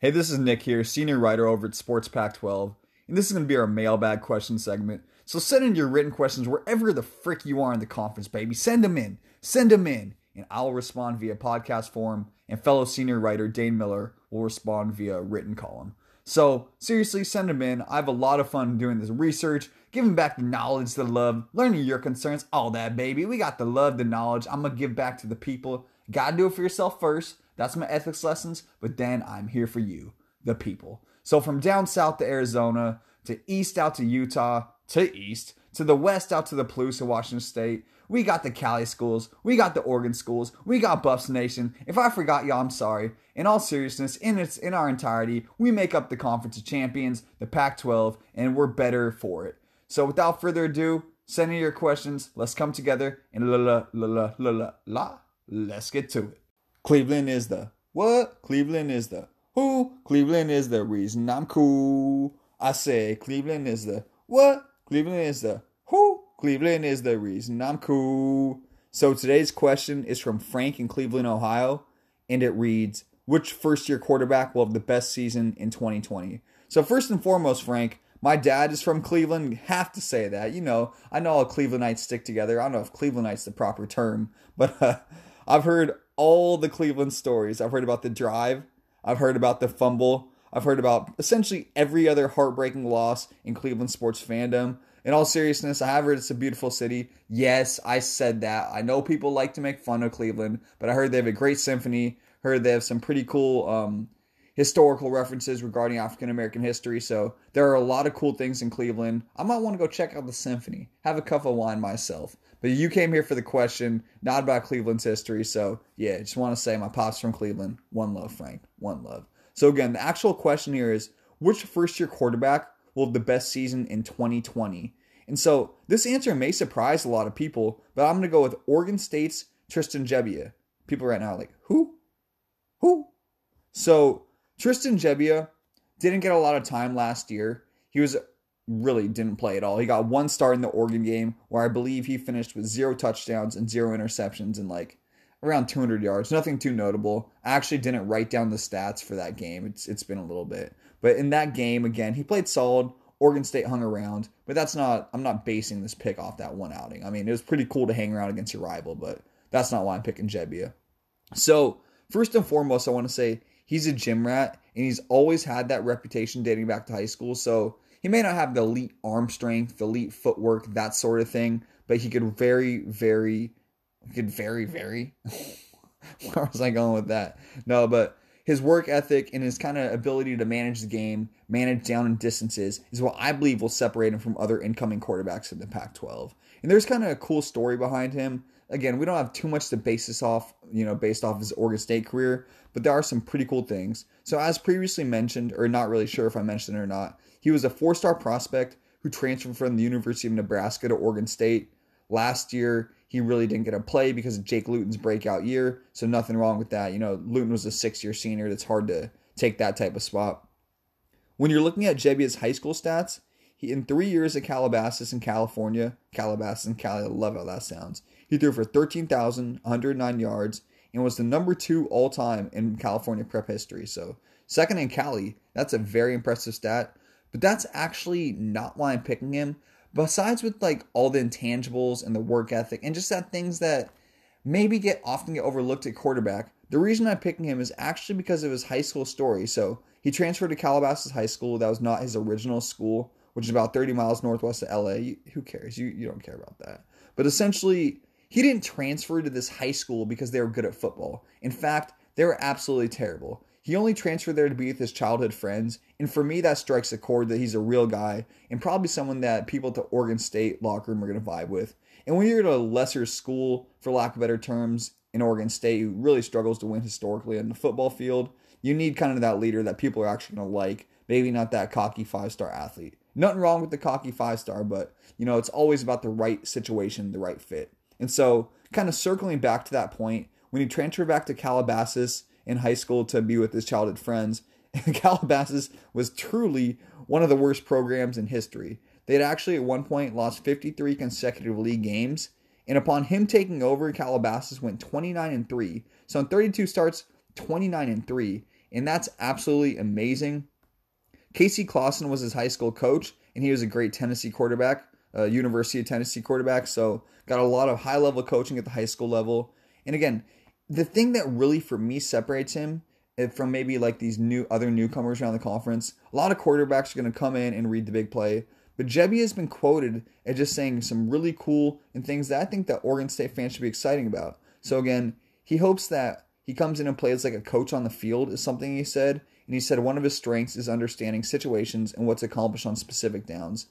Hey, this is Nick here, senior writer over at Sports Pac 12, and this is going to be our mailbag question segment. So send in your written questions wherever the frick you are in the conference, baby. Send them in. Send them in, and I'll respond via podcast form, and fellow senior writer Dane Miller will respond via written column. So seriously, send them in. I have a lot of fun doing this research, giving back the knowledge, the love, learning your concerns, all that, baby. We got the love, the knowledge. I'm going to give back to the people. Gotta do it for yourself first. That's my ethics lessons, but then I'm here for you, the people. So from down south to Arizona, to east out to Utah, to east, to the west out to the Palouse of Washington State, we got the Cali schools, we got the Oregon schools, we got Buffs Nation. If I forgot y'all, I'm sorry. In all seriousness, in its in our entirety, we make up the Conference of Champions, the Pac-12, and we're better for it. So without further ado, send in your questions. Let's come together and la la la la la la. Let's get to it. Cleveland is the what? Cleveland is the who? Cleveland is the reason I'm cool. I say Cleveland is the what? Cleveland is the who? Cleveland is the reason I'm cool. So today's question is from Frank in Cleveland, Ohio, and it reads Which first year quarterback will have the best season in 2020? So, first and foremost, Frank, my dad is from Cleveland. Have to say that. You know, I know all Clevelandites stick together. I don't know if Clevelandite's the proper term, but uh, I've heard all the Cleveland stories. I've heard about the drive, I've heard about the fumble, I've heard about essentially every other heartbreaking loss in Cleveland sports fandom. In all seriousness, I have heard it's a beautiful city. Yes, I said that. I know people like to make fun of Cleveland, but I heard they have a great symphony. Heard they have some pretty cool um, historical references regarding African American history. So there are a lot of cool things in Cleveland. I might want to go check out the symphony, have a cup of wine myself. But you came here for the question, not about Cleveland's history. So yeah, just want to say my pops from Cleveland. One love, Frank. One love. So again, the actual question here is which first year quarterback will have the best season in 2020? And so this answer may surprise a lot of people, but I'm going to go with Oregon State's Tristan Gebbia. People right now like, who? Who? So Tristan Gebbia didn't get a lot of time last year. He was really didn't play at all. He got one start in the Oregon game where I believe he finished with zero touchdowns and zero interceptions and like around 200 yards. Nothing too notable. I actually didn't write down the stats for that game. It's it's been a little bit. But in that game again, he played solid. Oregon State hung around, but that's not I'm not basing this pick off that one outing. I mean, it was pretty cool to hang around against your rival, but that's not why I'm picking Gebbia. So, first and foremost, I want to say he's a gym rat and he's always had that reputation dating back to high school. So, he may not have the elite arm strength, the elite footwork, that sort of thing, but he could very, very, could very, very. Where was I going with that? No, but his work ethic and his kind of ability to manage the game, manage down and distances, is what I believe will separate him from other incoming quarterbacks in the Pac 12. And there's kind of a cool story behind him. Again, we don't have too much to base this off, you know, based off his Oregon State career, but there are some pretty cool things. So, as previously mentioned, or not really sure if I mentioned it or not, he was a four star prospect who transferred from the University of Nebraska to Oregon State. Last year, he really didn't get a play because of Jake Luton's breakout year. So nothing wrong with that. You know, Luton was a six year senior. That's hard to take that type of spot. When you're looking at Gebbia's high school stats, he in three years at Calabasas in California, Calabasas and Cali, I love how that sounds. He threw for 13,109 yards and was the number two all time in California prep history. So second in Cali, that's a very impressive stat. But that's actually not why I'm picking him. Besides with like all the intangibles and the work ethic and just that things that maybe get often get overlooked at quarterback. The reason I'm picking him is actually because of his high school story. So he transferred to Calabasas High School. That was not his original school, which is about 30 miles northwest of LA. You, who cares? You you don't care about that. But essentially, he didn't transfer to this high school because they were good at football. In fact, they were absolutely terrible. He only transferred there to be with his childhood friends, and for me, that strikes a chord that he's a real guy and probably someone that people at the Oregon State locker room are going to vibe with. And when you're at a lesser school, for lack of better terms, in Oregon State, who really struggles to win historically on the football field, you need kind of that leader that people are actually going to like. Maybe not that cocky five star athlete. Nothing wrong with the cocky five star, but you know, it's always about the right situation, the right fit. And so, kind of circling back to that point, when he transferred back to Calabasas, in high school to be with his childhood friends. Calabasas was truly one of the worst programs in history. They had actually at one point lost 53 consecutive league games, and upon him taking over, Calabasas went 29 and 3. So in 32 starts, 29 and 3. and that's absolutely amazing. Casey Clausen was his high school coach, and he was a great Tennessee quarterback, uh, University of Tennessee quarterback. So got a lot of high level coaching at the high school level. And again, the thing that really for me separates him eh, from maybe like these new other newcomers around the conference, a lot of quarterbacks are going to come in and read the big play. But Gebbia has been quoted as just saying some really cool and things that I think that Oregon State fans should be exciting about. So again, he hopes that he comes in and plays like a coach on the field is something he said. And he said one of his strengths is understanding situations and what's accomplished on specific downs.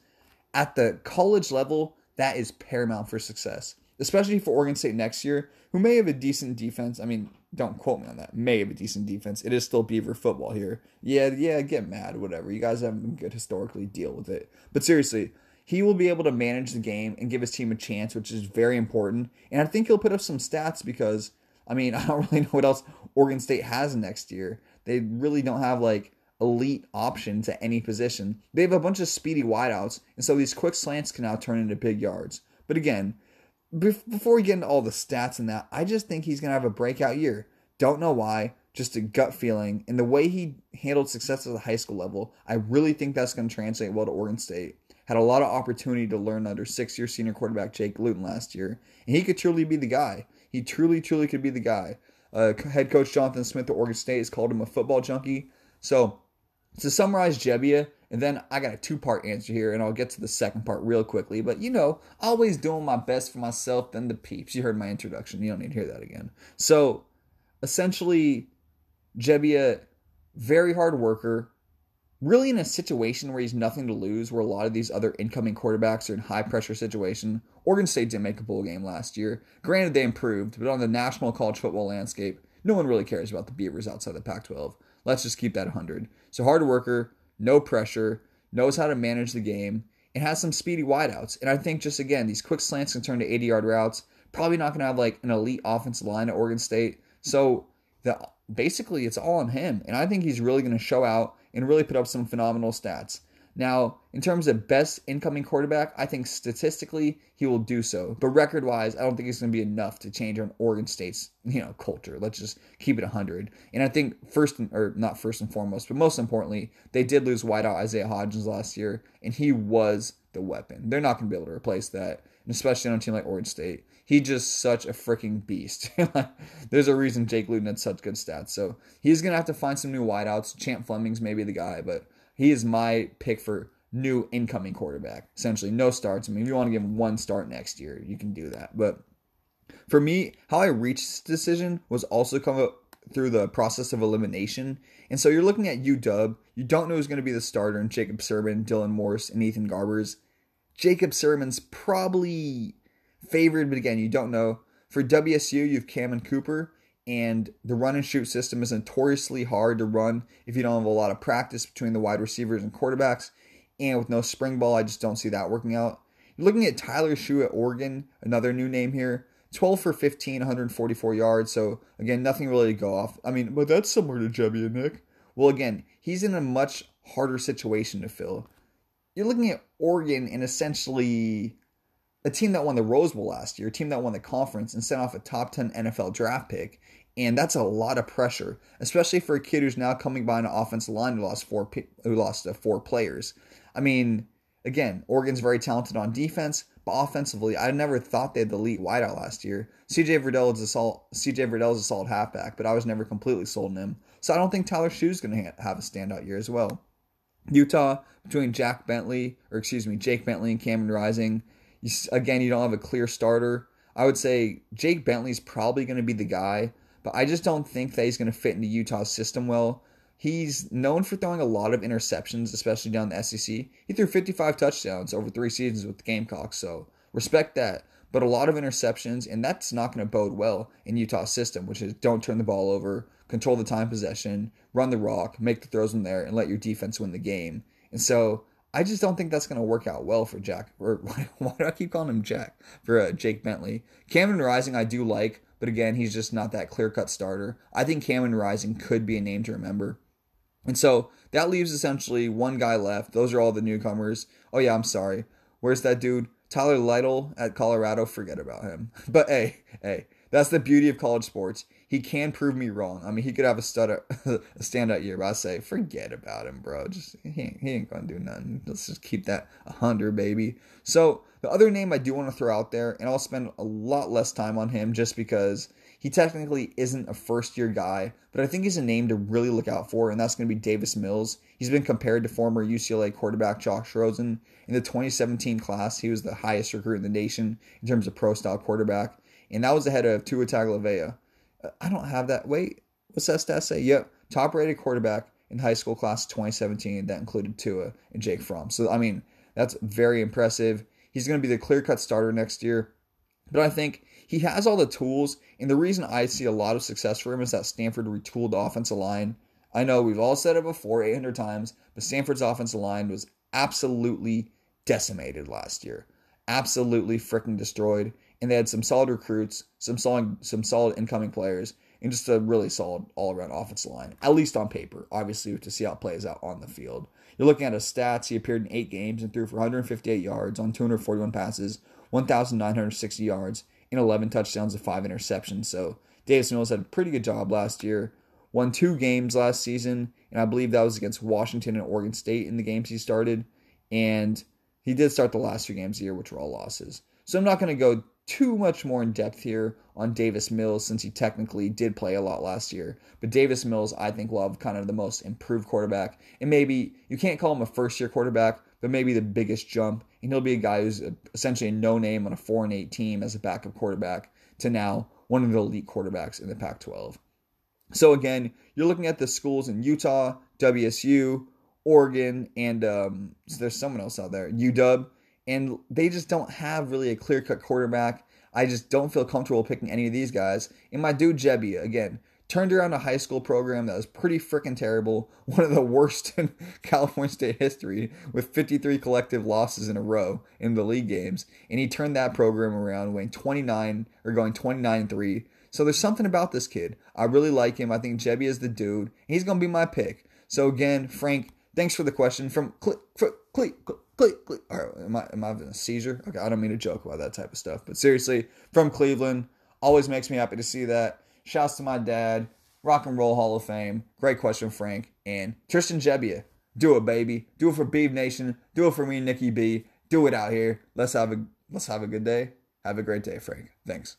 At the college level, that is paramount for success, especially for Oregon State next year, who may have a decent defense. I mean, don't quote me on that. May have a decent defense. It is still Beaver football here. Yeah, yeah, get mad, whatever. You guys haven't been good historically. Deal with it. But seriously, he will be able to manage the game and give his team a chance, which is very important. And I think he'll put up some stats because, I mean, I don't really know what else Oregon State has next year. They really don't have like elite options at any position. They have a bunch of speedy wideouts, and so these quick slants can now turn into big yards. But again, before we get into all the stats and that, I just think he's going to have a breakout year. Don't know why, just a gut feeling. And the way he handled success at the high school level, I really think that's going to translate well to Oregon State. Had a lot of opportunity to learn under six year senior quarterback Jake Luton last year, and he could truly be the guy. He truly, truly could be the guy. Uh, head coach Jonathan Smith at Oregon State has called him a football junkie. So, to summarize Gebbia, and then I got a two part answer here, and I'll get to the second part real quickly. But you know, always doing my best for myself and the peeps. You heard my introduction. You don't need to hear that again. So essentially, Gebbia, very hard worker, really in a situation where he's nothing to lose, where a lot of these other incoming quarterbacks are in high pressure situation. Oregon State didn't make a bowl game last year. Granted, they improved, but on the national college football landscape, no one really cares about the Beavers outside the Pac 12. Let's just keep that 100. So, hard worker, no pressure, knows how to manage the game, and has some speedy wideouts. And I think just again, these quick slants can turn to 80 yard routes. Probably not going to have like an elite offensive line at Oregon State. So the basically it's all on him. And I think he's really going to show out and really put up some phenomenal stats. Now, in terms of best incoming quarterback, I think statistically he will do so. But record wise, I don't think it's going to be enough to change on Oregon State's you know culture. Let's just keep it 100. And I think first or not first and foremost, but most importantly, they did lose wideout Isaiah Hodgins last year, and he was the weapon. They're not going to be able to replace that, and especially on a team like Oregon State. He's just such a freaking beast. There's a reason Jake Luton had such good stats. So he's going to have to find some new wideouts. Champ Flemings maybe the guy, but he is my pick for new incoming quarterback. Essentially, no starts. I mean, if you want to give him one start next year, you can do that. But for me, how I reached this decision was also come up through the process of elimination. And so you're looking at UW. You don't know who's going to be the starter in Jacob Sirmon, Dylan Morris, and Ethan Garbers. Jacob Sirmon's probably favored, but again, you don't know. For WSU, you have Cammon Cooper and the run and shoot system is notoriously hard to run if you don't have a lot of practice between the wide receivers and quarterbacks. And with no spring ball, I just don't see that working out. You're looking at Tyler Shough at Oregon, another new name here. 12 for 15, 144 yards. So again, nothing really to go off. I mean, but that's similar to Gebbia and Nick. Well, again, he's in a much harder situation to fill. You're looking at Oregon and essentially a team that won the Rose Bowl last year, a team that won the conference and sent off a top 10 NFL draft pick. And that's a lot of pressure, especially for a kid who's now coming by an offensive line who lost four who lost uh, four players. I mean, again, Oregon's very talented on defense, but offensively, I never thought they had the elite wideout last year. CJ Verdell is a solid CJ Verdell is a solid halfback, but I was never completely sold on him. So I don't think Tyler Shough's going to have a standout year as well. Utah between Jack Bentley, or excuse me, Jake Bentley and Cameron Rising. You, again, you don't have a clear starter. I would say Jake Bentley's probably going to be the guy but I just don't think that he's going to fit into Utah's system well. He's known for throwing a lot of interceptions, especially down the SEC. He threw 55 touchdowns over three seasons with the Gamecocks, so respect that. But a lot of interceptions, and that's not going to bode well in Utah's system, which is don't turn the ball over, control the time possession, run the rock, make the throws in there, and let your defense win the game. And so I just don't think that's going to work out well for Jack. Or why do I keep calling him Jack? For uh, Jake Bentley. Cameron Rising, I do like. But again, he's just not that clear cut starter. I think Cameron Rising could be a name to remember. And so that leaves essentially one guy left. Those are all the newcomers. Oh, yeah, I'm sorry. Where's that dude? Tyler Lytle at Colorado. Forget about him. But hey, hey, that's the beauty of college sports. he can prove me wrong. I mean, he could have a stud, a standout year, but I say forget about him, bro. Just he ain't, he ain't gonna do nothing. Let's just keep that hundred, baby. So the other name I do want to throw out there, and I'll spend a lot less time on him just because he technically isn't a first year guy, but I think he's a name to really look out for, and that's going to be Davis Mills. He's been compared to former UCLA quarterback Josh Rosen. In the 2017 class, he was the highest recruit in the nation in terms of pro style quarterback, and that was ahead of Tua Tagovailoa. Uh, I don't have that. Wait, what's that stat say? Yep, top rated quarterback in high school class 2017. That included Tua and Jake Fromm. So, I mean, that's very impressive. He's going to be the clear cut starter next year. But I think he has all the tools, and the reason I see a lot of success for him is that Stanford retooled offensive line. I know we've all said it before 800 times, but Stanford's offensive line was absolutely decimated last year. Absolutely freaking destroyed. And they had some solid recruits, some solid, some solid incoming players, and just a really solid all around offensive line, at least on paper. Obviously, to see how it plays out on the field. You're looking at his stats. He appeared in eight games and threw for 158 yards on 241 passes, 1,960 yards, and 11 touchdowns and five interceptions. So Davis Mills had a pretty good job last year. Won two games last season, and I believe that was against Washington and Oregon State in the games he started. And he did start the last two games of the year, which were all losses. So I'm not going to go too much more in depth here on Davis Mills since he technically did play a lot last year. But Davis Mills, I think, will have kind of the most improved quarterback. And maybe you can't call him a first year quarterback, but maybe the biggest jump. And he'll be a guy who's essentially a no name on a 4 and 8 team as a backup quarterback to now one of the elite quarterbacks in the Pac 12. So, again, you're looking at the schools in Utah, WSU, Oregon, and um, so there's someone else out there, UW, and they just don't have really a clear cut quarterback. I just don't feel comfortable picking any of these guys. And my dude Gebbia, again, turned around a high school program that was pretty freaking terrible, one of the worst in California State history, with 53 collective losses in a row in the league games, and he turned that program around, winning 29 or going 29 3. So there's something about this kid. I really like him. I think Gebbia is the dude. He's gonna be my pick. So again, Frank, thanks for the question from Click Click Click Click. All right, am I am I having a seizure? Okay, I don't mean to joke about that type of stuff, but seriously, from Cleveland, always makes me happy to see that. Shouts to my dad. Rock and Roll Hall of Fame. Great question, Frank. And Tristan Gebbia, Do it, baby. Do it for Beeve Nation. Do it for me, Nikki B. Do it out here. Let's have a let's have a good day. Have a great day, Frank. Thanks.